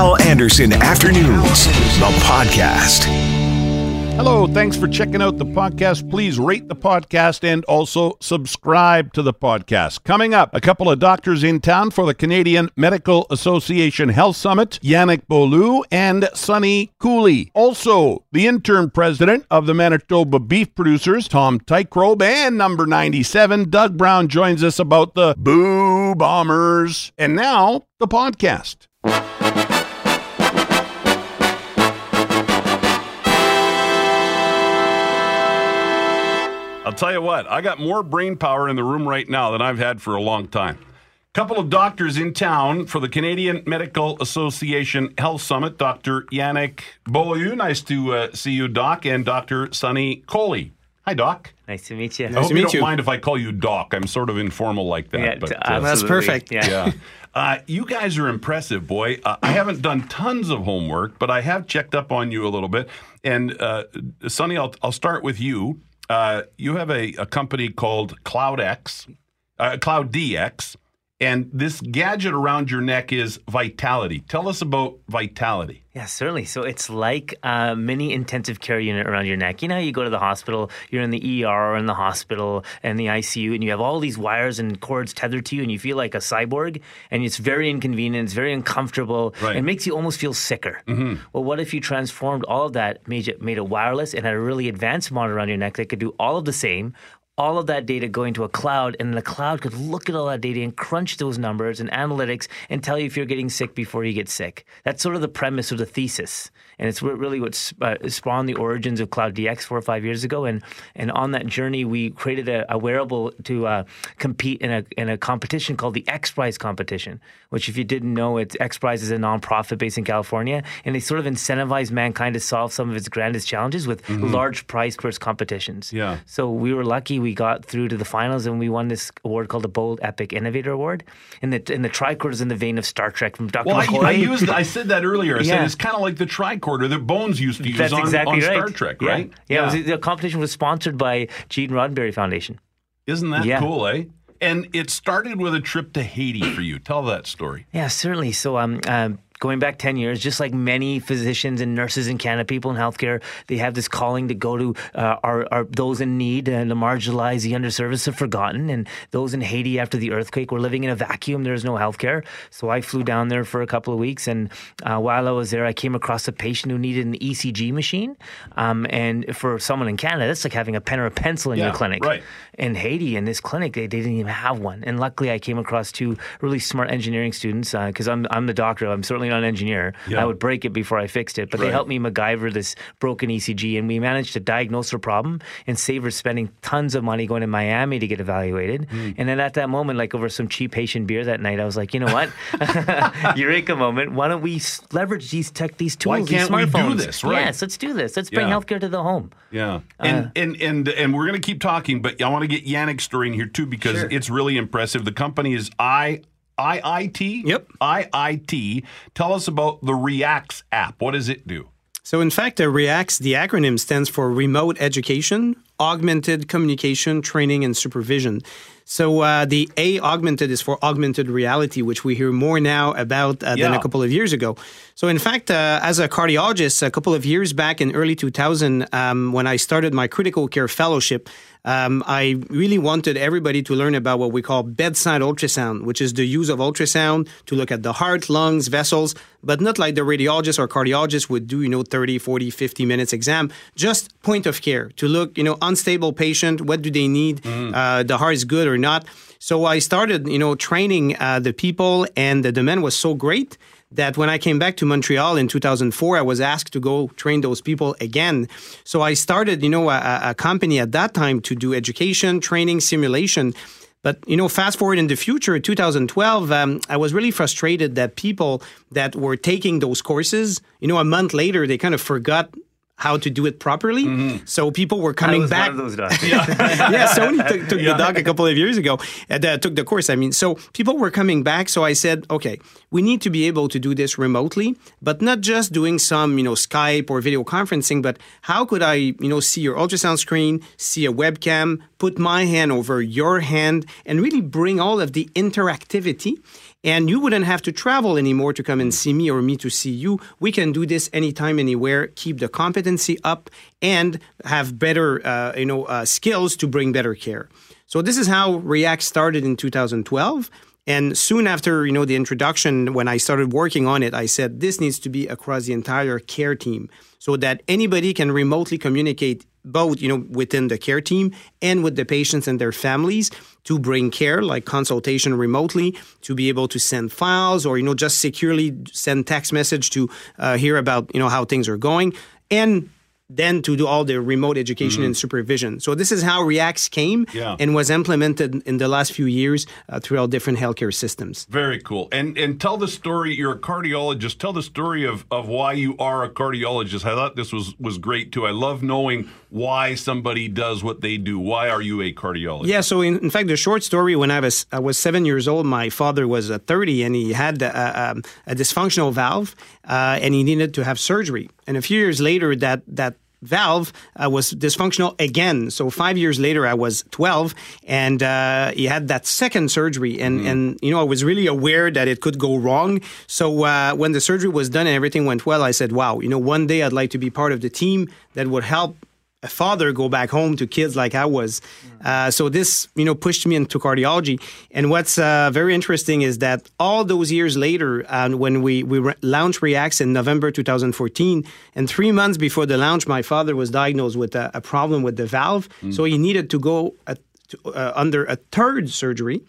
Hal Anderson Afternoons, the podcast. Hello, thanks for checking out the podcast. Please rate the podcast and also subscribe to the podcast. Coming up, a couple of doctors in town for the Canadian Medical Association Health Summit, Yannick Beaulieu and Sonny Kohli. Also, the interim president of the Manitoba Beef Producers, Tom Teichroeb, and number 97, Doug Brown joins us about the Blue Bombers. And now, the podcast. I'll tell you what, I got more brain power in the room right now than I've had for a long time. Couple of doctors in town for the Canadian Medical Association Health Summit. Dr. Yannick Beaulieu, nice to uh, see you, Doc, and Dr. Sonny Kohli. Hi, Doc. Nice to meet you. I hope to you meet don't you. mind if I call you Doc. I'm sort of informal like that. Yeah, but, uh, That's perfect. Yeah. yeah. Uh, you guys are impressive, boy. Uh, I haven't done tons of homework, but I have checked up on you a little bit. And uh, Sonny, I'll, I'll start with you. Uh, you have a, a company called CloudX, uh, Cloud DX, and this gadget around your neck is Vitaliti. Tell us about Vitaliti. Yeah, certainly. So it's like a mini intensive care unit around your neck. You know how you go to the hospital, you're in the ER or in the hospital and the ICU, and you have all these wires and cords tethered to you, and you feel like a cyborg, and it's very inconvenient, it's very uncomfortable, Right. it makes you almost feel sicker. Well, what if you transformed all of that, made it, made it wireless, and had a really advanced monitor around your neck that could do all of the same? All of that data going to a cloud, and the cloud could look at all that data and crunch those numbers and analytics and tell you if you're getting sick before you get sick. That's sort of the premise of the thesis, and it's what- really what sp- uh, spawned the origins of Cloud DX four or five years ago. And and on that journey, we created a, a wearable to uh, compete in a in a competition called the X Prize competition. Which, if you didn't know, it's X Prize is a nonprofit based in California, and they sort of incentivize mankind to solve some of its grandest challenges with large prize purse competitions. Yeah. So we were lucky. We got through to the finals, and we won this award called the Bold Epic Innovator Award. And the and the tricorder is in the vein of Star Trek from Dr. Well, I, McCoy. I used I said that earlier. I said Yeah. it's kind of like the tricorder that Bones used to use That's on, exactly on right. Star Trek, Yeah. right? Yeah, It was, the competition was sponsored by Gene Roddenberry Foundation. Isn't that Yeah. cool, eh? And it started with a trip to Haiti for you. Tell that story. Yeah, certainly. So, um, um, going back 10 years, just like many physicians and nurses in Canada, people in healthcare, they have this calling to go to uh, our, our, those in need and the marginalized, the underserviced, the forgotten. And those in Haiti after the earthquake were living in a vacuum. There was no healthcare. So, I flew down there for a couple of weeks. And uh, while I was there, I came across a patient who needed an ECG machine. Um, and for someone in Canada, that's like having a pen or a pencil in Yeah, your clinic. right. In Haiti, in this clinic, they, they didn't even have one. And luckily, I came across two really smart engineering students because I'm, I'm the doctor. I'm certainly not an engineer. Yeah. I would break it before I fixed it. But Right. they helped me MacGyver this broken ECG, and we managed to diagnose her problem and save her spending tons of money going to Miami to get evaluated. Hmm. And then at that moment, like over some cheap Haitian beer that night, I was like, you know what? Eureka moment. Why don't we leverage these tech, these tools, Why these can't we do this, right? Yes, let's do this. Let's bring Yeah. healthcare to the home. Yeah, and Uh, and and and we're going to keep talking, but I want to get Yannick's story in here too because it's really impressive. The company is I. IIT? Yep. IIT. Tell us about the Reacts app. What does it do? So, in fact, uh, REACTS, the acronym stands for Remote Education, Augmented Communication, Training, and Supervision. So, uh, the A augmented is for augmented reality, which we hear more now about uh, than Yeah. a couple of years ago. So, in fact, uh, as a cardiologist, a couple of years back in early 2000, um, when I started my critical care fellowship, um, I really wanted everybody to learn about what we call bedside ultrasound, which is the use of ultrasound to look at the heart, lungs, vessels, but not like the radiologist or cardiologist would do, you know, 30, 40, 50 minutes exam, just point of care to look, you know, unstable patient, what do they need? Uh, the heart is good or not. So I started, you know, training uh, the people, and the demand was so great that when I came back to Montreal in 2004, I was asked to go train those people again. So I started, you know, a, a company at that time to do education, training, simulation. But you know, fast forward in the future, 2012, um, I was really frustrated that people that were taking those courses, you know, a month later, they kind of forgot how to do it properly. So people were coming back one of those doctors. yeah, Sonny took, took the doc a couple of years ago. And, uh, took the course. I mean, so people were coming back. So I said, okay, we need to be able to do this remotely, but not just doing some, you know, Skype or video conferencing, but how could I, you know, see your ultrasound screen, see a webcam, put my hand over your hand, and really bring all of the interactivity and you wouldn't have to travel anymore to come and see me or me to see you. We can do this anytime, anywhere. Keep the competency up and have better, uh, you know, uh, skills to bring better care. So this is how React started in 2012. And soon after, you know, the introduction, when I started working on it, I said this needs to be across the entire care team so that anybody can remotely communicate both, you know, within the care team and with the patients and their families to bring care, like consultation remotely, to be able to send files or, you know, just securely send text message to uh, hear about, you know, how things are going. And then to do all the remote education and supervision. So this is how Reacts came Yeah. and was implemented in the last few years uh, throughout different healthcare systems. Very cool. And and tell the story. You're a cardiologist. Tell the story of, of why you are a cardiologist. I thought this was was great too. I love knowing why somebody does what they do. Why are you a cardiologist? Yeah, so in, in fact, the short story when I was I was seven years old, my father was uh, 30 and he had uh, um, a dysfunctional valve uh, and he needed to have surgery. And a few years later, that that valve uh, was dysfunctional again. So five years later, I was 12 and uh, he had that second surgery. And, and, you know, I was really aware that it could go wrong. So uh, when the surgery was done and everything went well, I said, wow, you know, one day I'd like to be part of the team that would help a father go back home to kids like I was. Uh, so this, you know, pushed me into cardiology. And what's uh, very interesting is that all those years later, uh, when we we re- launched Reacts in November 2014, and three months before the launch, my father was diagnosed with a, a problem with the valve, so he needed to go at, to, uh, under a third surgery.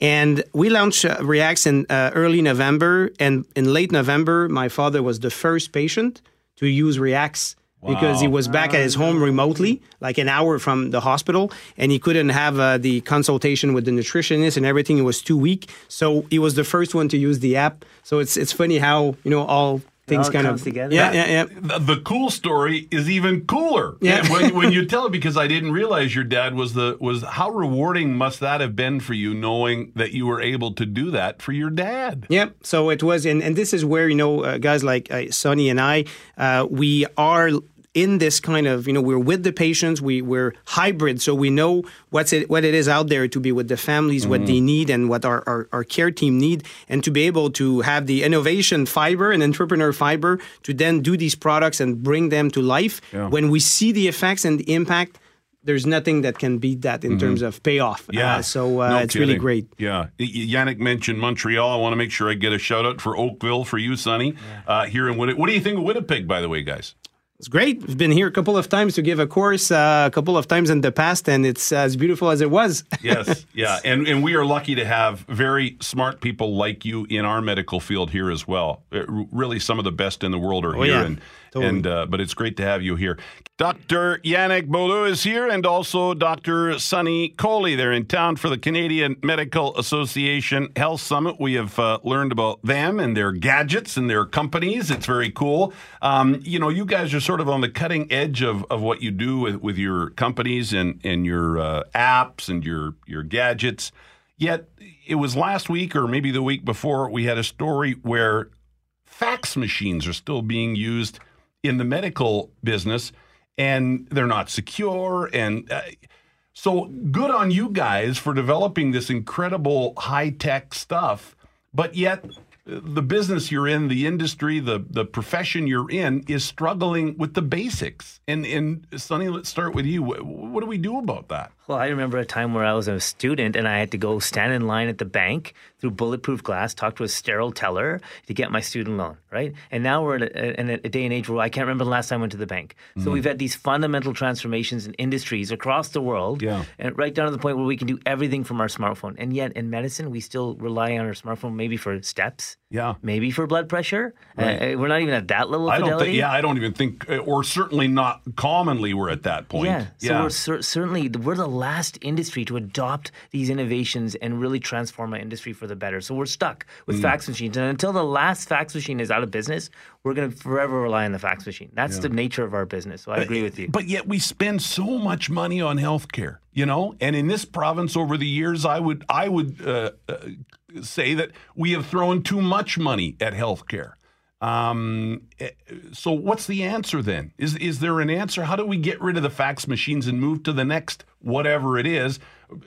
And we launched uh, Reacts in uh, early November, and in late November, my father was the first patient to use Reacts because he was back at his home remotely, like an hour from the hospital, and he couldn't have uh, the consultation with the nutritionist and everything. He was too weak, so he was the first one to use the app. So it's it's funny how you know all things all kind comes of together. Yeah, yeah, yeah. The, the cool story is even cooler. Yeah. When, when you tell it, because I didn't realize your dad was the was how rewarding must that have been for you, knowing that you were able to do that for your dad. Yep. So it was, and, and this is where you know uh, guys like uh, Sonny and I, uh, we are in this kind of you know we're with the patients, we we're hybrid, so we know what's it what it is out there to be with the families, what they need, and what our, our our care team need, and to be able to have the innovation fiber and entrepreneur fiber to then do these products and bring them to life. Yeah. When we see the effects and the impact. There's nothing that can beat that in terms of payoff. Yeah. Uh, so uh, No it's really great. Yeah. Y- Yannick mentioned Montreal. I want to make sure I get a shout out for Oakville for you, Sonny, uh, here in Winnipeg. What do you think of Winnipeg, by the way, guys? It's great. I've been here a couple of times to give a course, uh, a couple of times in the past, and it's as beautiful as it was. Yes, yeah, and and we are lucky to have very smart people like you in our medical field here as well. Uh, r- really, some of the best in the world are here, yeah. and Totally. and uh, but it's great to have you here. Dr. Yannick Beaulieu is here, and also Dr. Sonny Kohli. They're in town for the Canadian Medical Association Health Summit. We have uh, learned about them and their gadgets and their companies. It's very cool. Um, you know, you guys are sort of on the cutting edge of, of what you do with, with your companies and and your uh, apps and your your gadgets. Yet it was last week or maybe the week before we had a story where fax machines are still being used in the medical business and they're not secure and uh, so good on you guys for developing this incredible high-tech stuff but yet uh, the business you're in the industry the the profession you're in is struggling with the basics. And and Sonny let's start with you. What, what do we do about that? Well, I remember a time where I was a student and I had to go stand in line at the bank through bulletproof glass, talked to a sterile teller to get my student loan, right? And now we're at a, in a day and age where I can't remember the last time I went to the bank. So we've mm. had these fundamental transformations in industries across the world, Yeah. and right down to the point where we can do everything from our smartphone. And yet in medicine, we still rely on our smartphone maybe for steps, yeah maybe for blood pressure. Uh, we're not even at that level of I fidelity. think yeah I don't even think uh, or certainly not commonly we're at that point Yeah. So we're cer- certainly we're the last industry to adopt these innovations and really transform our industry for the better. So we're stuck Mm. with fax machines, and until the last fax machine is out of business, we're going to forever rely on the fax machine. That's the nature of our business. So I agree with you. But yet we spend so much money on healthcare, you know. And in this province, over the years, I would I would uh, uh, say that we have thrown too much money at healthcare. Um, eh, so what's the answer then? Is is there an answer? How do we get rid of the fax machines and move to the next whatever it is,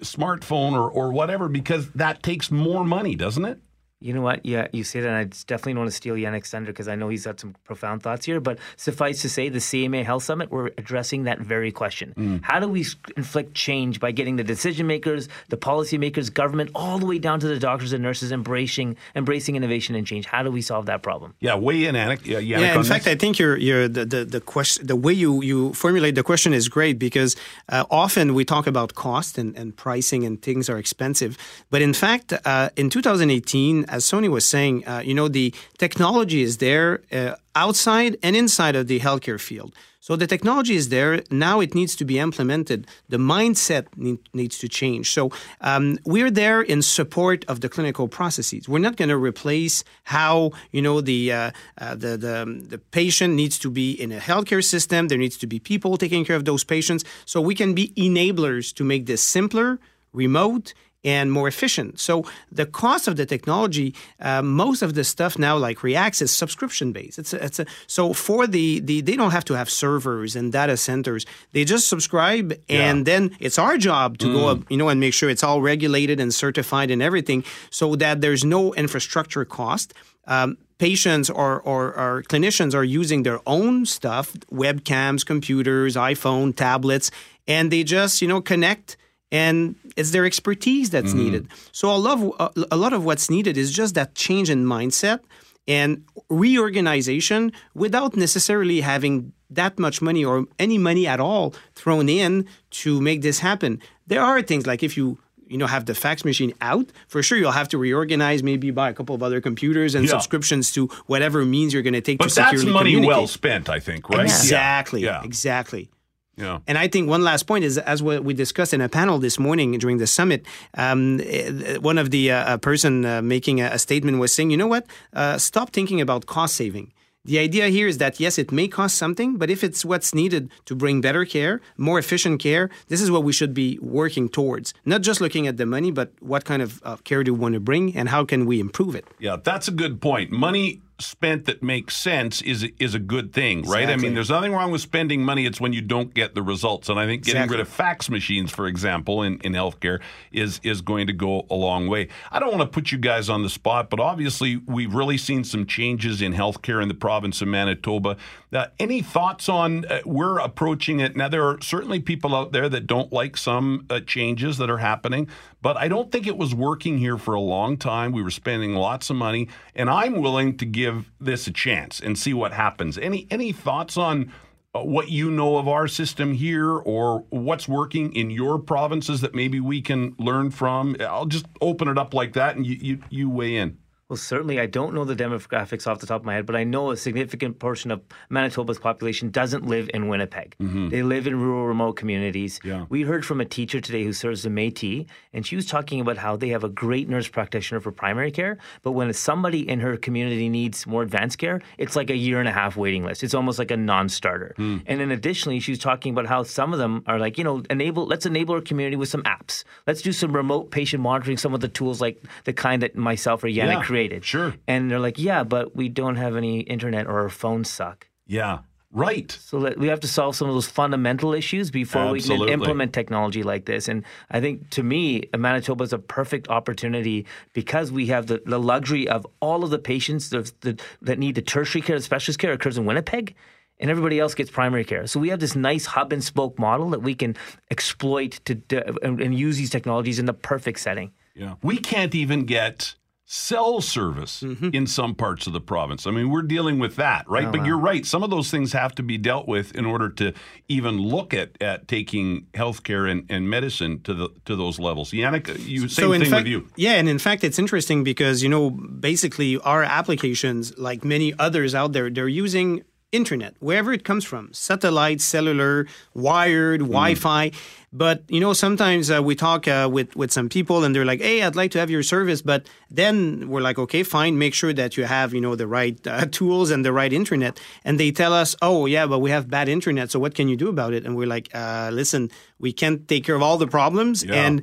smartphone or or whatever? Because that takes more money, doesn't it? You know what? Yeah, you say that. And I definitely don't want to steal Yannick's thunder because I know he's got some profound thoughts here. But suffice to say, the CMA Health Summit, we're addressing that very question. Mm. How do we inflict change by getting the decision makers, the policymakers, government, all the way down to the doctors and nurses embracing embracing innovation and change? How do we solve that problem? Yeah, weigh in, Yannick. Yeah, Yannick Yeah, in fact, this? I think your your the the, the question the way you you formulate the question is great because uh, often we talk about cost and, and pricing and things are expensive, but in fact, uh, in 2018, as Sonny was saying, uh, you know, the technology is there uh, outside and inside of the healthcare field. So the technology is there. Now it needs to be implemented. The mindset need, needs to change. So um, we're there in support of the clinical processes. We're not going to replace how you know the, uh, uh, the the the patient needs to be in a healthcare system. There needs to be people taking care of those patients. So we can be enablers to make this simpler, remote, and more efficient. So the cost of the technology, uh, most of the stuff now like Reacts is subscription based. It's a, it's a, so for the, the they don't have to have servers and data centers. They just subscribe, and then it's our job to go up, you know, and make sure it's all regulated and certified and everything, so that there's no infrastructure cost. Um, patients or, or, or clinicians are using their own stuff, webcams, computers, iPhone, tablets, and they just you know connect and it's their expertise that's mm-hmm. needed. So a lot, of, a lot of what's needed is just that change in mindset and reorganization without necessarily having that much money or any money at all thrown in to make this happen. There are things like if you you know have the fax machine out for sure you'll have to reorganize maybe buy a couple of other computers and Yeah. subscriptions to whatever means you're going to take but to that's money well spent, I think, right? exactly Yeah. exactly yeah. and I think one last point is, as what we discussed in a panel this morning during the summit, um, eh, one of the uh, person uh, making a, a statement was saying, you know what, uh, stop thinking about cost saving. The idea here is that yes, it may cost something, but if it's what's needed to bring better care, more efficient care, this is what we should be working towards. Not just looking at the money, but what kind of uh, care do we want to bring and how can we improve it? Yeah, that's a good point. Money spent that makes sense is is a good thing, right? I mean, there's nothing wrong with spending money. It's when you don't get the results. And I think getting Exactly. rid of fax machines, for example, in, in healthcare is is going to go a long way. I don't want to put you guys on the spot, but obviously we've really seen some changes in healthcare in the province of Manitoba. Uh, any thoughts on uh, we're approaching it now? There are certainly people out there that don't like some uh, changes that are happening, but I don't think it was working here for a long time. We were spending lots of money, and I'm willing to give this a chance and see what happens. Any any thoughts on uh, what you know of our system here, or what's working in your provinces that maybe we can learn from? I'll just open it up like that, and you you, you weigh in. Well, certainly, I don't know the demographics off the top of my head, but I know a significant portion of Manitoba's population doesn't live in Winnipeg. Mm-hmm. They live in rural, remote communities. Yeah. We heard from a teacher today who serves the Métis, and she was talking about how they have a great nurse practitioner for primary care, but when somebody in her community needs more advanced care, it's like a year and a half waiting list. It's almost like a non-starter. Hmm. And then additionally, she was talking about how some of them are like, you know, enable. Let's enable our community with some apps. Let's do some remote patient monitoring. Some of the tools like the kind that myself or Yannick Yeah, created. Sure. And they're like, yeah, but we don't have any internet or our phones suck. Yeah, right. So that we have to solve some of those fundamental issues before we can implement technology like this. And I think to me, Manitoba is a perfect opportunity because we have the, the luxury of all of the patients that, that, that need the tertiary care, the specialist care occurs in Winnipeg. And everybody else gets primary care. So we have this nice hub and spoke model that we can exploit to, to and, and use these technologies in the perfect setting. Yeah. We can't even get cell service mm-hmm. in some parts of the province. I mean, we're dealing with that, right? Oh, but you're right. Some of those things have to be dealt with in order to even look at, at taking healthcare and, and medicine to the to those levels. Yannick, uh, you same in thing fact, with you. Yeah, and in fact, it's interesting because you know, basically, our applications, like many others out there, they're using internet wherever it comes from, satellite, cellular, wired, Wi-Fi. But you know, sometimes uh, we talk uh, with with some people, and they're like, "Hey, I'd like to have your service," but then we're like, "Okay, fine. Make sure that you have you know the right uh, tools and the right internet." And they tell us, "Oh, yeah, but we have bad internet. So what can you do about it?" And we're like, uh, "Listen, we can't take care of all the problems, Yeah. and."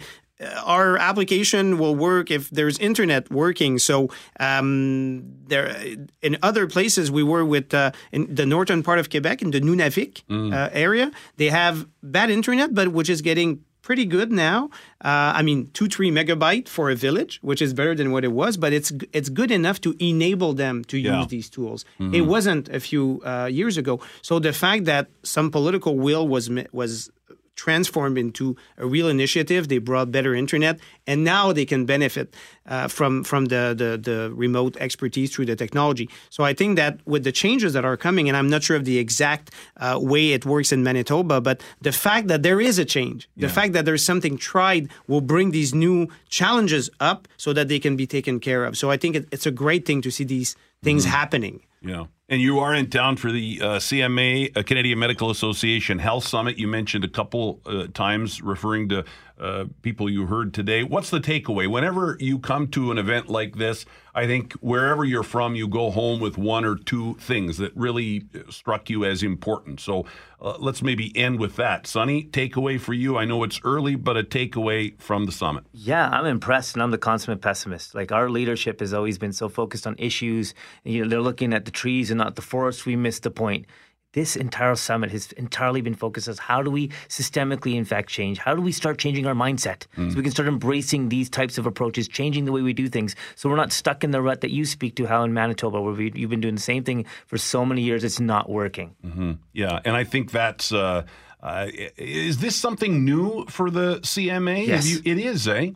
Our application will work if there's internet working. So um, there, in other places, we were with uh, in the northern part of Quebec, in the Nunavik uh, area, they have bad internet, but which is getting pretty good now. Uh, I mean, two three megabyte for a village, which is better than what it was, but it's it's good enough to enable them to Yeah. use these tools. It wasn't a few uh, years ago. So the fact that some political will was was transformed into a real initiative. They brought better internet, and now they can benefit uh, from from the, the the remote expertise through the technology. So I think that with the changes that are coming, and I'm not sure of the exact uh, way it works in Manitoba, but the fact that there is a change, the fact that there's something tried, will bring these new challenges up so that they can be taken care of. So I think it, it's a great thing to see these things happening. Yeah. And you are in town for the uh, CMA, uh, Canadian Medical Association Health Summit. You mentioned a couple uh, times referring to uh, people you heard today. What's the takeaway? Whenever you come to an event like this, I think wherever you're from, you go home with one or two things that really struck you as important. So uh, let's maybe end with that. Sonny, takeaway for you. I know it's early, but a takeaway from the summit. Yeah, I'm impressed, and I'm the consummate pessimist. Like our leadership has always been so focused on issues. You know, they're looking at the trees and not the forest. We missed the point. This entire summit has entirely been focused on how do we systemically in fact change? How do we start changing our mindset so we can start embracing these types of approaches, changing the way we do things, so we're not stuck in the rut that you speak to. How in Manitoba, where we, you've been doing the same thing for so many years, it's not working. Yeah, and I think that's. Uh, uh, is this something new for the CMA? Yes. you- it is, eh?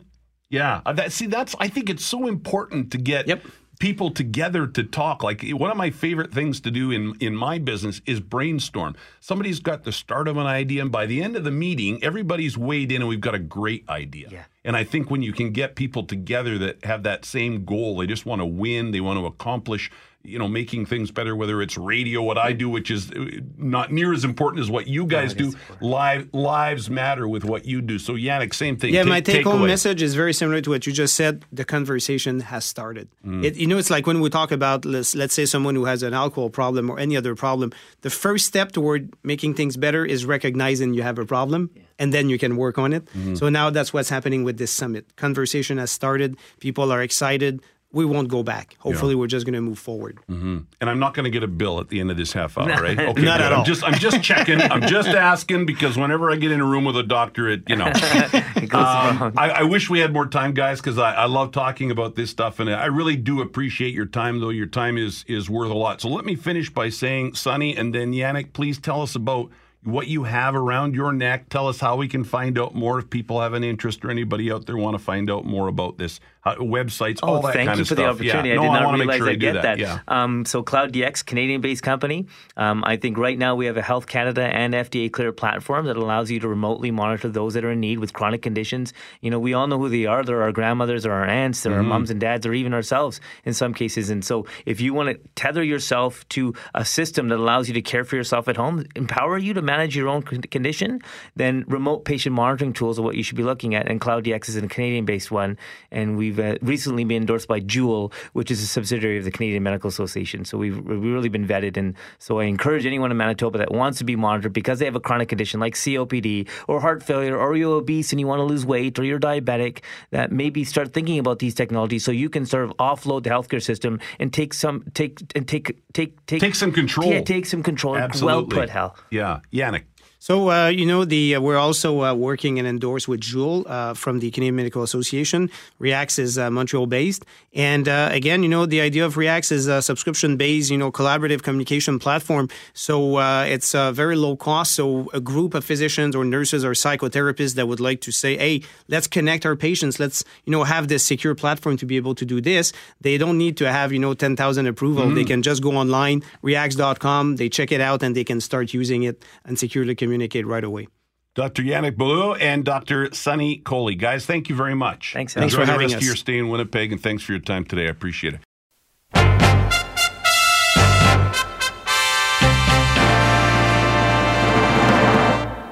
Yeah. Uh, That, see, that's. I think it's so important to get Yep. People together to talk. Like one of my favorite things to do in in my business is brainstorm. Somebody's got the start of an idea, and by the end of the meeting, everybody's weighed in, and we've got a great idea. Yeah. And I think when you can get people together that have that same goal, they just want to win, they want to accomplish, you know, making things better, whether it's radio, what I do, which is uh, not near as important as what you guys do. Live, lives matter with what you do. So, Yannick, same thing. Yeah, Ta- my take home message is very similar to what you just said. The conversation has started. Mm. It, you know, it's like when we talk about, let's, let's say, someone who has an alcohol problem or any other problem, the first step toward making things better is recognizing you have a problem and then you can work on it. Mm-hmm. So now that's what's happening with this summit. Conversation has started, people are excited. We won't go back. Hopefully, we're just going to move forward. And I'm not going to get a bill at the end of this half hour, right? Okay, Not good. at I'm just, I'm just checking. I'm just asking because whenever I get in a room with a doctor, it, you know, It goes Um. I, I wish we had more time, guys, because I, I love talking about this stuff, and I really do appreciate your time. Though your time is is worth a lot. So let me finish by saying, Sonny, and then Yannick, please tell us about what you have around your neck. Tell us how we can find out more if people have an interest or anybody out there want to find out more about this. How, websites, all that kind Oh, that thank you for the opportunity. Yeah. I did not to realize sure I get that. that. Yeah. Um, so Cloud DX, Canadian-based company. Um, I think right now we have a Health Canada and FDA cleared platform that allows you to remotely monitor those that are in need with chronic conditions. You know, we all know who they are. They're our grandmothers, or our aunts, our Mm-hmm. moms and dads, or even ourselves in some cases. And so, if you want to tether yourself to a system that allows you to care for yourself at home, empower you to manage your own condition, then remote patient monitoring tools are what you should be looking at. And Cloud DX is a Canadian-based one, and we've uh, recently been endorsed by Joule, which is a subsidiary of the Canadian Medical Association. So we've, we've really been vetted, and so I encourage anyone in Manitoba that wants to be monitored because they have a chronic condition like COPD or heart failure, or you're obese and you want to lose weight, or you're diabetic, that maybe start thinking about these technologies so you can sort of offload the healthcare system and take some take and take take take Take some control. Yeah, take some control. Absolutely. Well put, Hal. Yeah, Yannick. So uh, you know, the uh, we're also uh, working and endorsed with Joule uh, from the Canadian Medical Association. Reacts is uh, Montreal based, and uh, again, you know, the idea of Reacts is a subscription based, you know, collaborative communication platform. So uh, it's uh, very low cost. So a group of physicians or nurses or psychotherapists that would like to say, "Hey, let's connect our patients. Let's you know have this secure platform to be able to do this." They don't need to have you know ten thousand approval. They can just go online, Reax.com. They check it out and they can start using it and securely communicate right away. Dr. Yannick Beaulieu and Dr. Sonny Kohli. Guys, thank you very much. Thanks, Enjoy Thanks for the having rest of us. your stay in Winnipeg, and thanks for your time today. I appreciate it.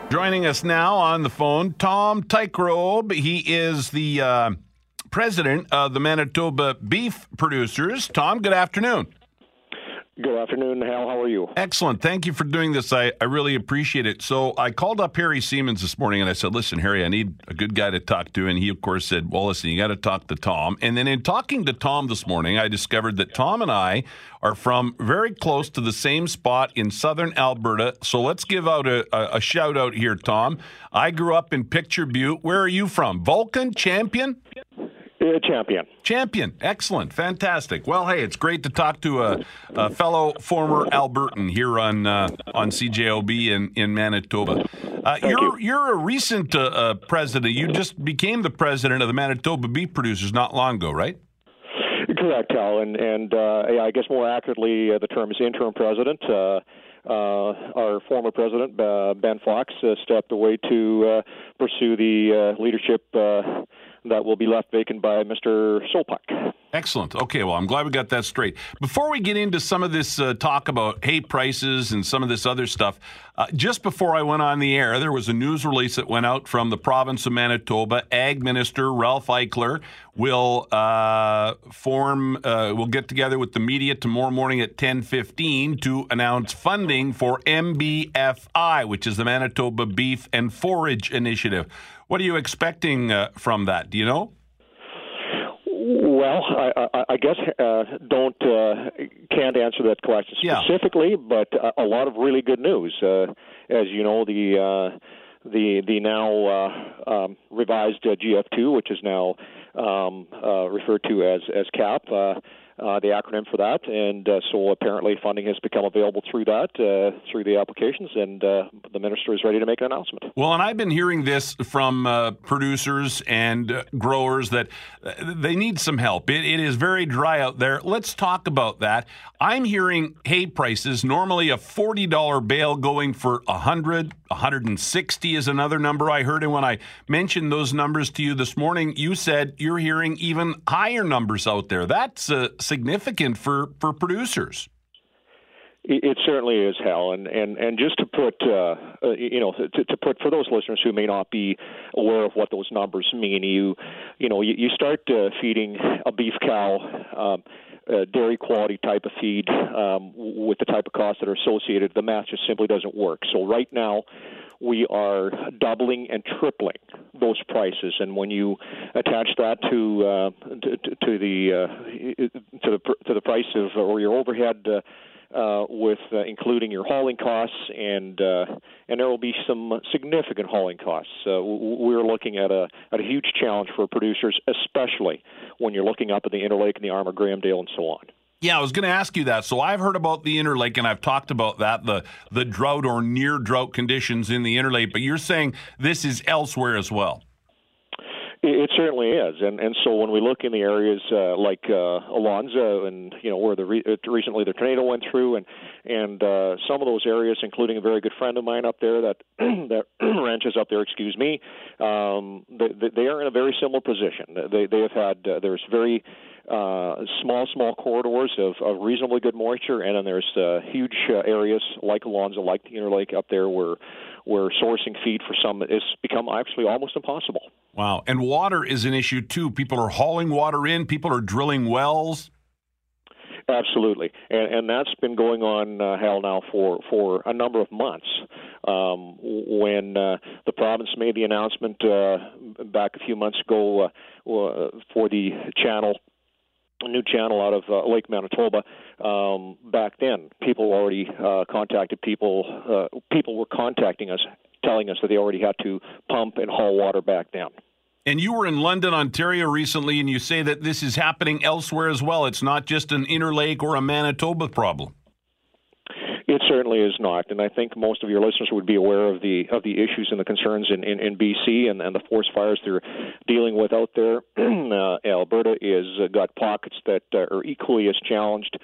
Joining us now on the phone, Tom Teichroeb. He is the uh, president of the Manitoba Beef Producers. Tom, good afternoon. Good afternoon, Hal. How are you? Excellent. Thank you for doing this. I, I really appreciate it. So I called up Harry Siemens this morning and I said, listen, Harry, I need a good guy to talk to. And he, of course, said, well, listen, you got to talk to Tom. And then in talking to Tom this morning, I discovered that Tom and I are from very close to the same spot in southern Alberta. So let's give out a, a, a shout out here, Tom. I grew up in Picture Butte. Where are you from? Vulcan? Champion? Uh, champion. Champion. Excellent. Fantastic. Well, hey, it's great to talk to a, a fellow former Albertan here on uh, on CJOB in, in Manitoba. Uh, you're you. you're a recent uh, uh, president. You just became the president of the Manitoba Beef Producers not long ago, right? Correct, Hal. And, and uh, yeah, I guess more accurately, uh, the term is interim president. Uh, uh, our former president, uh, Ben Fox, uh, stepped away to uh, pursue the uh, leadership uh, that will be left vacant by Mr. Solpak. Excellent. Okay, well, I'm glad we got that straight. Before we get into some of this uh, talk about hay prices and some of this other stuff, uh, just before I went on the air, there was a news release that went out from the province of Manitoba. Ag Minister Ralph Eichler will uh, form, uh, will get together with the media tomorrow morning at 10:15 to announce funding for MBFI, which is the Manitoba Beef and Forage Initiative. What are you expecting uh, from that? Do you know? Well, I, I, I guess uh, don't uh, can't answer that question Yeah. specifically, but uh, a lot of really good news. Uh, as you know, the uh, the the now uh, um, revised uh, GF2, which is now um, uh, referred to as as CAP. Uh, uh, the acronym for that, and uh, so apparently funding has become available through that, uh, through the applications, and uh, the minister is ready to make an announcement. Well, and I've been hearing this from uh, producers and uh, growers that they need some help. It, it is very dry out there. Let's talk about that. I'm hearing hay prices, normally a $40 bale going for 100, 160 is another number I heard. And when I mentioned those numbers to you this morning, you said you're hearing even higher numbers out there. That's uh, significant for, for producers. It certainly is, Hal, and and and just to put, uh, uh, you know, to, to put for those listeners who may not be aware of what those numbers mean, you, you know, you, you start uh, feeding a beef cow. Um, uh, dairy quality type of feed um, with the type of costs that are associated, the math just simply doesn't work. So right now, we are doubling and tripling those prices, and when you attach that to uh, to, to- the uh, to the to the price of or your overhead. Uh, uh, with uh, including your hauling costs, and uh, and there will be some significant hauling costs. Uh, we're looking at a at a huge challenge for producers, especially when you're looking up at the Interlake and the Armor Grahamdale and so on. Yeah, I was going to ask you that. So I've heard about the Interlake, and I've talked about that the the drought or near drought conditions in the Interlake. But you're saying this is elsewhere as well. It, certainly is, and and so when we look in the areas uh, like uh, Alonsa and you know where the re- uh, recently the tornado went through, and and uh, some of those areas, including a very good friend of mine up there that that ranches up there, excuse me, um, they, they are in a very similar position. They they have had uh, there's very uh, small small corridors of, of reasonably good moisture, and then there's uh, huge uh, areas like Alonsa, like the Interlake up there, where where sourcing feed for some has become actually almost impossible. Wow. And water is an issue too. People are hauling water in, people are drilling wells. Absolutely, and, and that's been going on, uh, Hal, now for for a number of months. Um, when uh, the province made the announcement uh, back a few months ago uh, for the channel a new channel out of uh, Lake Manitoba. Um, back then, people already uh, contacted people. Uh, people were contacting us, telling us that they already had to pump and haul water back down. And you were in London, Ontario recently, and you say that this is happening elsewhere as well. It's not just an Interlake or a Manitoba problem. It certainly is not, and I think most of your listeners would be aware of the of the issues and the concerns in, in, in BC and, and the forest fires they're dealing with out there. uh, Alberta is uh, got pockets that uh, are equally as challenged,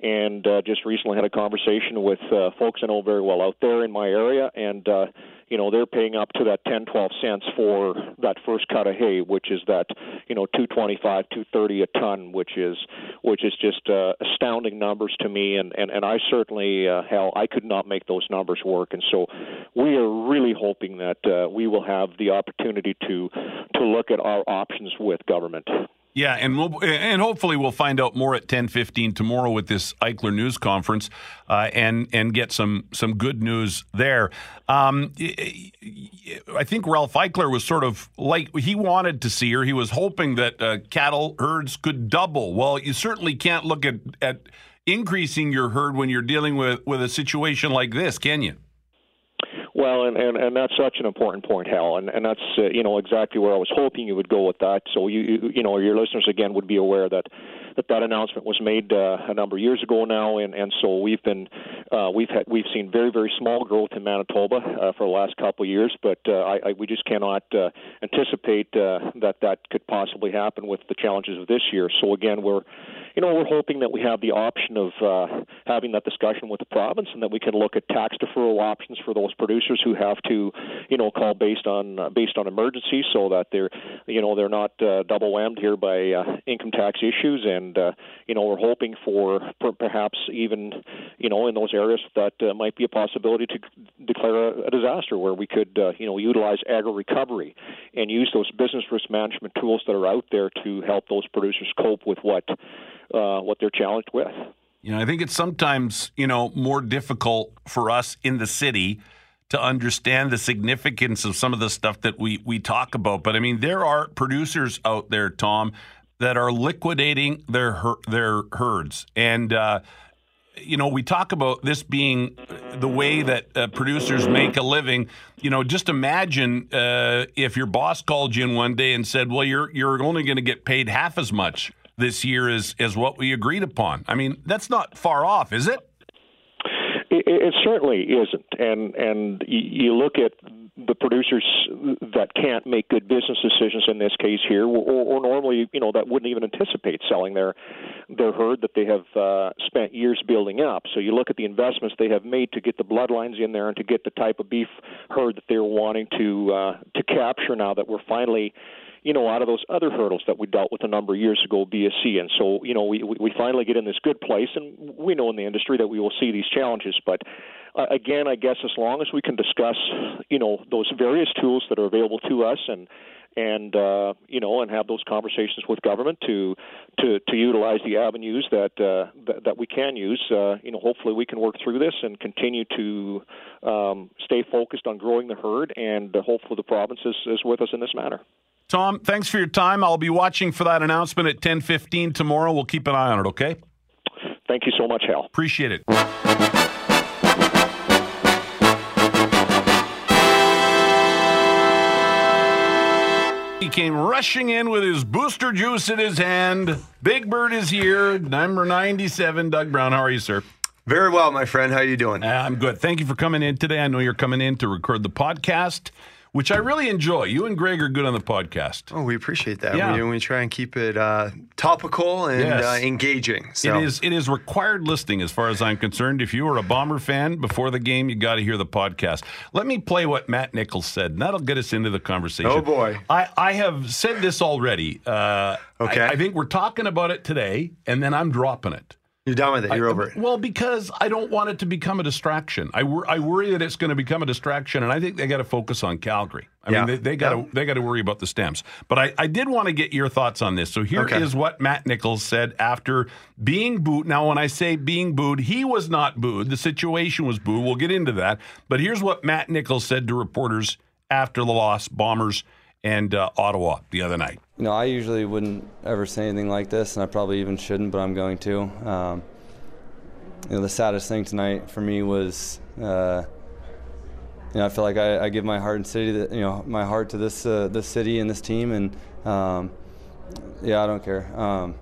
and uh, just recently had a conversation with uh, folks I know very well out there in my area, and uh, you know they're paying up to that 10 12 cents for that first cut of hay which is that you know 225 230 a ton which is which is just uh, astounding numbers to me. And and, and I certainly uh, Hal I could not make those numbers work. And so we are really hoping that uh, we will have the opportunity to to look at our options with government Yeah, and we'll and hopefully we'll find out more at ten fifteen tomorrow with this Eichler news conference, uh, and and get some some good news there. Um, I think Ralph Eichler was sort of like he wanted to see, or he was hoping that uh, cattle herds could double. Well, you certainly can't look at at increasing your herd when you're dealing with with a situation like this, can you? Well, and, and, and that's such an important point, Hal, and, and that's uh, you know exactly where I was hoping you would go with that. So you you, you know your listeners again would be aware that that that announcement was made uh, a number of years ago now, and and so we've been uh, we've had we've seen very very small growth in Manitoba uh, for the last couple of years, but uh, I, I we just cannot uh, anticipate uh, that that could possibly happen with the challenges of this year. So again, we're you know, we're hoping that we have the option of uh, having that discussion with the province, and that we can look at tax deferral options for those producers who have to, you know, call based on uh, based on emergency, so that they're, you know, they're not uh, double whammed here by uh, income tax issues. And uh, you know, we're hoping for per- perhaps even, you know, in those areas that uh, might be a possibility to declare a, a disaster where we could, uh, you know, utilize agri recovery and use those business risk management tools that are out there to help those producers cope with what uh, what they're challenged with. You know, I think it's sometimes you know more difficult for us in the city to understand the significance of some of the stuff that we we talk about. But I mean, there are producers out there, Tom, that are liquidating their her- their herds, and uh, you know, we talk about this being the way that uh, producers make a living. You know, just imagine uh, if your boss called you in one day and said, "Well, you're you're only going to get paid half as much." this year is is what we agreed upon. I mean, that's not far off, is it? It, it certainly isn't, and and you look at the producers that can't make good business decisions in this case here, or, or normally, you know, that wouldn't even anticipate selling their their herd that they have uh, spent years building up. So you look at the investments they have made to get the bloodlines in there and to get the type of beef herd that they're wanting to uh, to capture. Now that we're finally you know, out of those other hurdles that we dealt with a number of years ago, BSE. And so, you know, we we finally get in this good place, and we know in the industry that we will see these challenges. But uh, again, I guess as long as we can discuss, you know, those various tools that are available to us, and and uh, you know, and have those conversations with government to to to utilize the avenues that uh, that, that we can use. Uh, you know, hopefully we can work through this and continue to um, stay focused on growing the herd, and uh, hopefully the province is, is with us in this matter. Tom, thanks for your time. I'll be watching for that announcement at 10:15 tomorrow. We'll keep an eye on it, okay? Thank you so much, Hal. Appreciate it. He came rushing in with his booster juice in his hand. Big Bird is here, number 97. Doug Brown, how are you, sir? Very well, my friend. How are you doing? Uh, I'm good. Thank you for coming in today. I know you're coming in to record the podcast which I really enjoy. You and Greg are good on the podcast. Oh, we appreciate that. Yeah. We, we try and keep it uh, topical and Yes. uh, engaging. So. It is it is required listening as far as I'm concerned. If you are a Bomber fan before the game, you got to hear the podcast. Let me play what Matt Nichols said, and that'll get us into the conversation. Oh, boy. I, I have said this already. Uh, Okay. I, I think we're talking about it today, and then I'm dropping it. You're done with it. You're I- over it. Well, because I don't want it to become a distraction. I, wor- I worry that it's going to become a distraction, and I think they got to focus on Calgary. I Yeah. mean, they, they got to Yeah. they got to worry about the Stamps. But I, I did want to get your thoughts on this. So here is Okay. what Matt Nichols said after being booed. Now, when I say being booed, he was not booed. The situation was booed. We'll get into that. But here's what Matt Nichols said to reporters after the loss, Bombers and uh, Ottawa the other night. You know, I usually wouldn't ever say anything like this, and I probably even shouldn't, but I'm going to. Um, you know, the saddest thing tonight for me was, uh, you know, I feel like I, I give my heart and city, that you know, my heart to this uh, this city and this team, and um, yeah, I don't care. Um,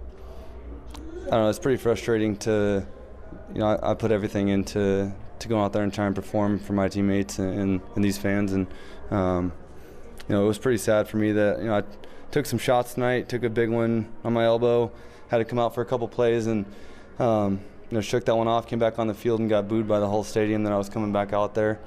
I don't know. It's pretty frustrating to, you know, I, I put everything into to go out there and try and perform for my teammates and, and, and these fans, and um, you know, it was pretty sad for me that you know I took some shots tonight, took a big one on my elbow, had to come out for a couple plays, and um, you know shook that one off, came back on the field and got booed by the whole stadium. Then I was coming back out there.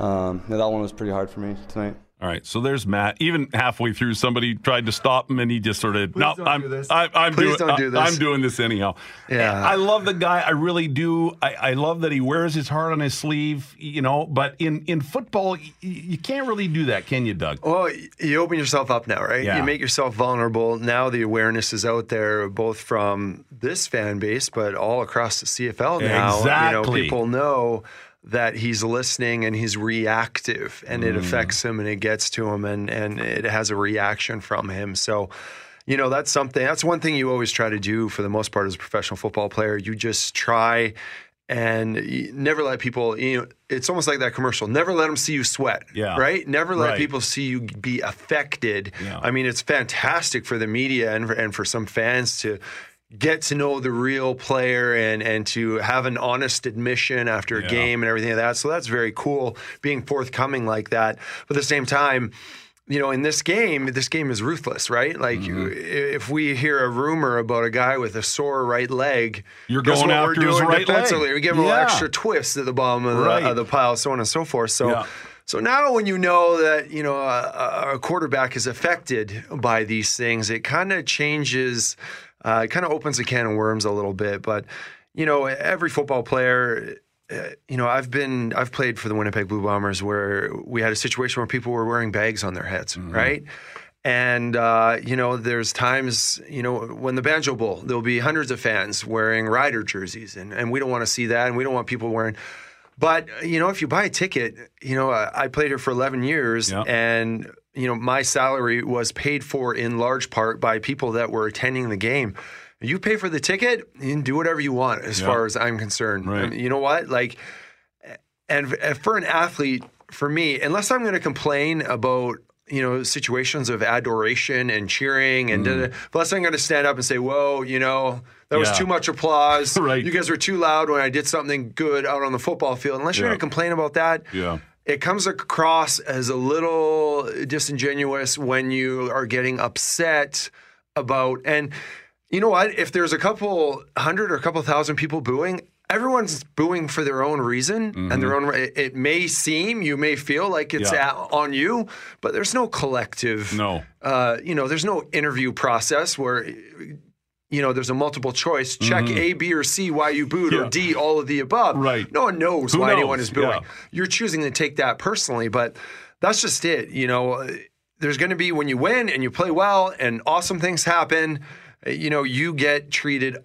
Um, that one was pretty hard for me tonight. All right, so there's Matt. Even halfway through, somebody tried to stop him, and he just sort of, no, don't I'm, do. I, I'm Please doing, don't do this." I'm doing this anyhow. Yeah. I love the guy. I really do. I, I love that he wears his heart on his sleeve. You know, but in in football, y- you can't really do that, can you, Doug? Well, you open yourself up now, right? Yeah. You make yourself vulnerable. Now the awareness is out there, both from this fan base, but all across the CFL now. You know, Exactly. people know that he's listening and he's reactive, and Mm. it affects him and it gets to him, and and it has a reaction from him. So. You know, that's something, that's one thing you always try to do for the most part as a professional football player. You just try and never let people, you know, it's almost like that commercial. Never let them see you sweat. Yeah. Right? Never let Right. people see you be affected. Yeah. I mean, it's fantastic for the media and for, and for some fans to get to know the real player and and to have an honest admission after a Yeah. game and everything like that. So that's very cool being forthcoming like that. But at the same time, you know, in this game, this game is ruthless, right? Like, Mm-hmm. if we hear a rumor about a guy with a sore right leg, You're going what we're after his doing right leg. defensively? We give him a Yeah. little extra twist at the bottom of the, of the pile, so on and so forth. So, Yeah. so now when you know that you know a, a quarterback is affected by these things, it kind of changes, uh, it kind of opens a can of worms a little bit. But you know, every football player. Uh, you know, I've been, I've played for the Winnipeg Blue Bombers where we had a situation where people were wearing bags on their heads, right? And uh, you know, there's times, you know, when the Banjo Bowl, there'll be hundreds of fans wearing rider jerseys, and, and we don't want to see that, and we don't want people wearing. But you know, if you buy a ticket, you know, I I played here for 11 years, Yeah. and you know, my salary was paid for in large part by people that were attending the game. You pay for the ticket, can do whatever you want, as Yeah. far as I'm concerned. Right. I mean, you know what? Like, and for an athlete, for me, unless I'm going to complain about you know situations of adoration and cheering and da-da, unless I'm going to stand up and say, "Whoa, you know." That was Mm. Too much applause. Right. You guys were too loud when I did something good out on the football field. Unless you're Yeah. going to complain about that, Yeah. It comes across as a little disingenuous when you are getting upset about and you know what if there's a couple hundred or a couple thousand people booing everyone's booing for their own reason and their own it, it may seem you may feel like it's Mm-hmm. Yeah. at, on you but there's no collective No. uh, you know there's no interview process where you know there's a multiple choice check a b or c why you booed Mm-hmm. Yeah. or d all of the above Right. no one knows Who why knows? anyone is booing Yeah. you're choosing to take that personally, but that's just it. You know, there's going to be when you win and you play well and awesome things happen. You know, you get treated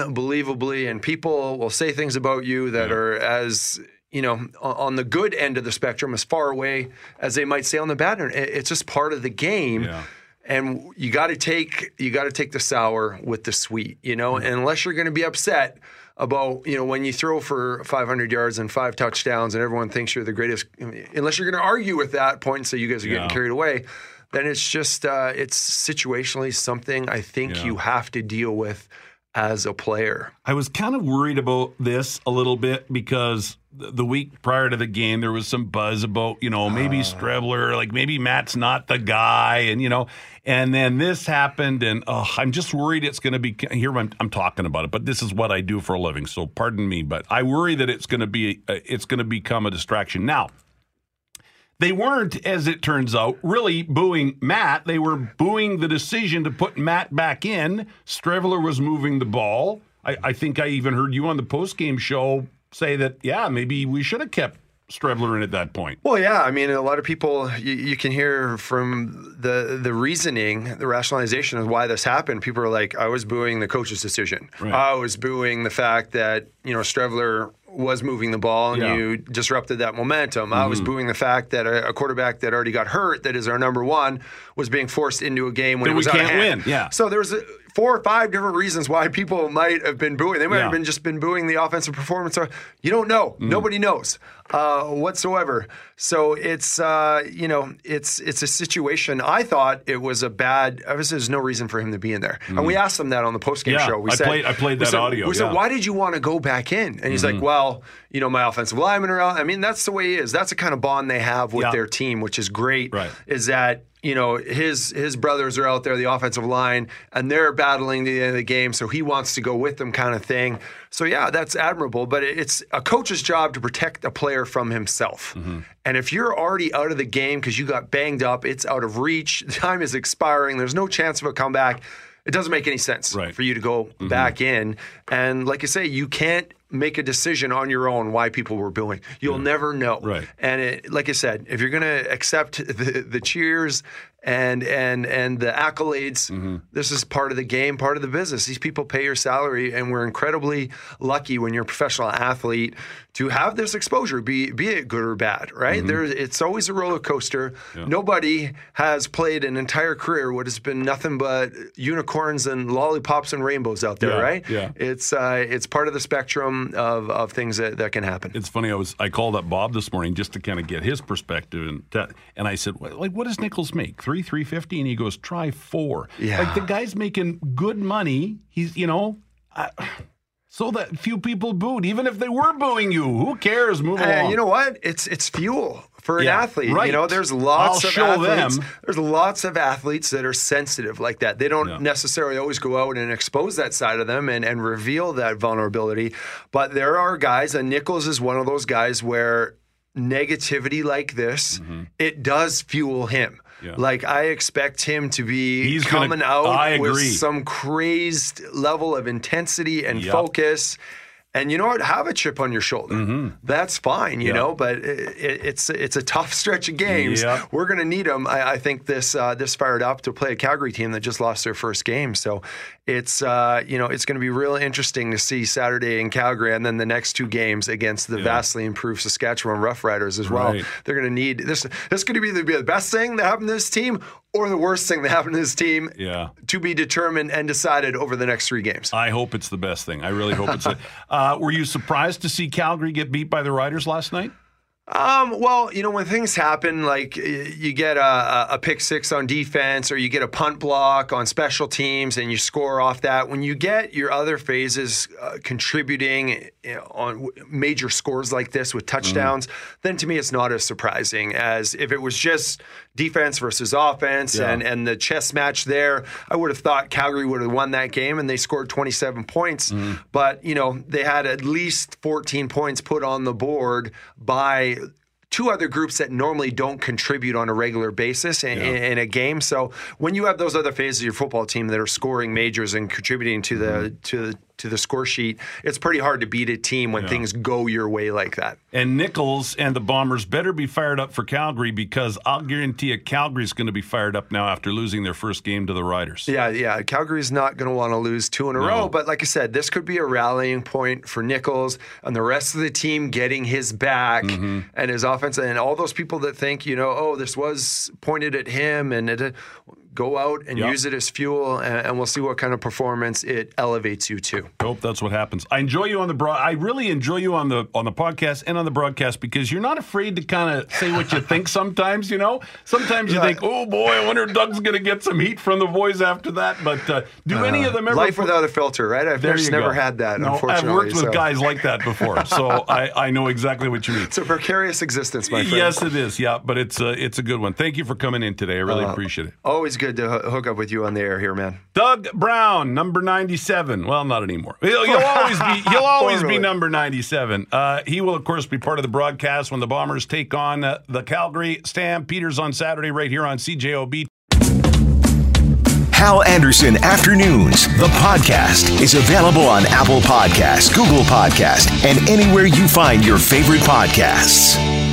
unbelievably, and people will say things about you that are as you know on- on the good end of the spectrum, as far away as they might say on the bad end. It's just part of the game. Yeah. And you got to take you got to take the sour with the sweet, you know. And unless you're going to be upset about you know when you throw for 500 yards and five touchdowns and everyone thinks you're the greatest, unless you're going to argue with that point and say you guys are getting carried away, then it's just uh, it's situationally something I think Yeah. you have to deal with as a player. I was kind of worried about this a little bit because the week prior to the game, there was some buzz about, you know, maybe Streveler, like maybe Matt's not the guy. And, you know, and then this happened. And oh, I'm just worried it's going to be here. I'm, I'm talking about it, but this is what I do for a living. So pardon me, but I worry that it's going to be, uh, it's going to become a distraction. Now, they weren't, as it turns out, really booing Matt. They were booing the decision to put Matt back in. Streveler was moving the ball. I, I think I even heard you on the postgame show say that, yeah, maybe we should have kept Streveler in at that point. Well, yeah. I mean, a lot of people you, you can hear from the the reasoning, the rationalization of why this happened. People are like, "I was booing the coach's decision. Right. I was booing the fact that you know Streveler was moving the ball and Yeah. Mm-hmm. you disrupted that momentum. I was booing the fact that a, a quarterback that already got hurt, that is our number one, was being forced into a game when That it was we can't win, yeah. So there was uh, four or five different reasons why people might have been booing. They might Yeah. have been just been booing the offensive performance. Or you don't know. Mm-hmm. Nobody knows uh, whatsoever. So it's uh, you know it's it's a situation. I thought it was a bad. Obviously, there's no reason for him to be in there. And we asked him that on the postgame Mm. Yeah, show. We I said, played- I played that said- audio, We said, yeah. Mm-hmm. why did you want to go back in? And he's like, well, you know, my offensive linemen are out. I mean, that's the way he is. That's the kind of bond they have with Yeah. their team, which is great. Right. Is that you know his his brothers are out there, the offensive line, and they're battling the end of the game, so he wants to go with them, kind of thing. So yeah, that's admirable, but it's a coach's job to protect a player from himself. Mm-hmm. And if you're already out of the game because you got banged up, it's out of reach, time is expiring, there's no chance of a comeback. It doesn't make any sense Right. for you to go back in. And like I say, you can't make a decision on your own why people were booing. You'll never know. Right. And it, like I said, if you're going to accept the, the cheers and and and the accolades, Mm-hmm. this is part of the game, part of the business. These people pay your salary, and we're incredibly lucky when you're a professional athlete to have this exposure, be be it good or bad. Right? Mm-hmm. There, it's always a roller coaster. Nobody has played an entire career what has been nothing but unicorns and lollipops and rainbows out there. Yeah, right? yeah. It's uh, it's part of the spectrum of of things that, that can happen. It's funny. I was I called up Bob this morning just to kind of get his perspective, and that, and I said, "What- like, what does Nichols make? Three, three fifty? And he goes, try four. Yeah. Like the guy's making good money. He's, you know, I, so that few people booed, even if they were booing you. Who cares? Move Hey, along. you know what? It's it's fuel for an Yeah, athlete. right. You know, there's lots I'll of athletes. them. There's lots of athletes that are sensitive like that. They don't Yeah. necessarily always go out and expose that side of them and, and reveal that vulnerability. But there are guys, and Nichols is one of those guys where negativity like this, mm-hmm. it does fuel him. Yeah. Like I expect him to be He's gonna- coming out with some crazed level of intensity and Yep. focus. And you know what? Have a chip on your shoulder. Mm-hmm. That's fine, you Yeah. know. But it, it's it's a tough stretch of games. Yep. We're going to need them. I, I think this uh, this fired up to play a Calgary team that just lost their first game. So it's uh, you know it's going to be real interesting to see Saturday in Calgary and then the next two games against the vastly improved Saskatchewan Roughriders as well. Right. They're going to need this. This could either be the best thing that happened to this team or the worst thing that happened to this team. Yeah. To be determined and decided over the next three games. I hope it's the best thing. I really hope it's. it. Uh, were you surprised to see Calgary get beat by the Riders last night? Um, well, you know, when things happen, like you get a, a pick six on defense or you get a punt block on special teams and you score off that, when you get your other phases uh, contributing on major scores like this with touchdowns, then to me it's not as surprising as if it was just defense versus offense Yeah. and, and the chess match there. I would have thought Calgary would have won that game and they scored 27 points, mm-hmm. but, you know, they had at least 14 points put on the board by two other groups that normally don't contribute on a regular basis in, in, in a game. So when you have those other phases of your football team that are scoring majors and contributing to the mm-hmm. to the to the score sheet, it's pretty hard to beat a team when things go your way like that. And Nichols and the Bombers better be fired up for Calgary because I'll guarantee you Calgary's going to be fired up now after losing their first game to the Riders. Yeah, yeah. Calgary's not going to want to lose two in a row. But like I said, this could be a rallying point for Nichols and the rest of the team getting his back mm-hmm. and his offense. And all those people that think, you know, oh, this was pointed at him and it, go out and Yep. use it as fuel. And, and we'll see what kind of performance it elevates you to. Hope that's what happens. I enjoy you on the broad. I really enjoy you on the on the podcast and on the broadcast because you're not afraid to kind of say what you think. Sometimes, you know, sometimes you Yeah. think, "Oh boy, I wonder if Doug's going to get some heat from the boys after that." But uh, do any of them ever? Life without a filter, right? I've just never go. had that, No, unfortunately. I've worked with guys like that before, so I, I know exactly what you mean. It's a precarious existence, my friend. Yes, it is. Yeah, but it's a, it's a good one. Thank you for coming in today. I really Uh, appreciate it. Always good to hook up with you on the air here, man. Doug Brown, number 97. Well, not anymore. He'll, he'll always be he'll always be number 97. Uh, he will, of course, be part of the broadcast when the Bombers take on uh, the Calgary Stampeders on Saturday right here on CJOB. Hal Anderson Afternoons, the podcast, is available on Apple Podcasts, Google Podcasts, and anywhere you find your favorite podcasts.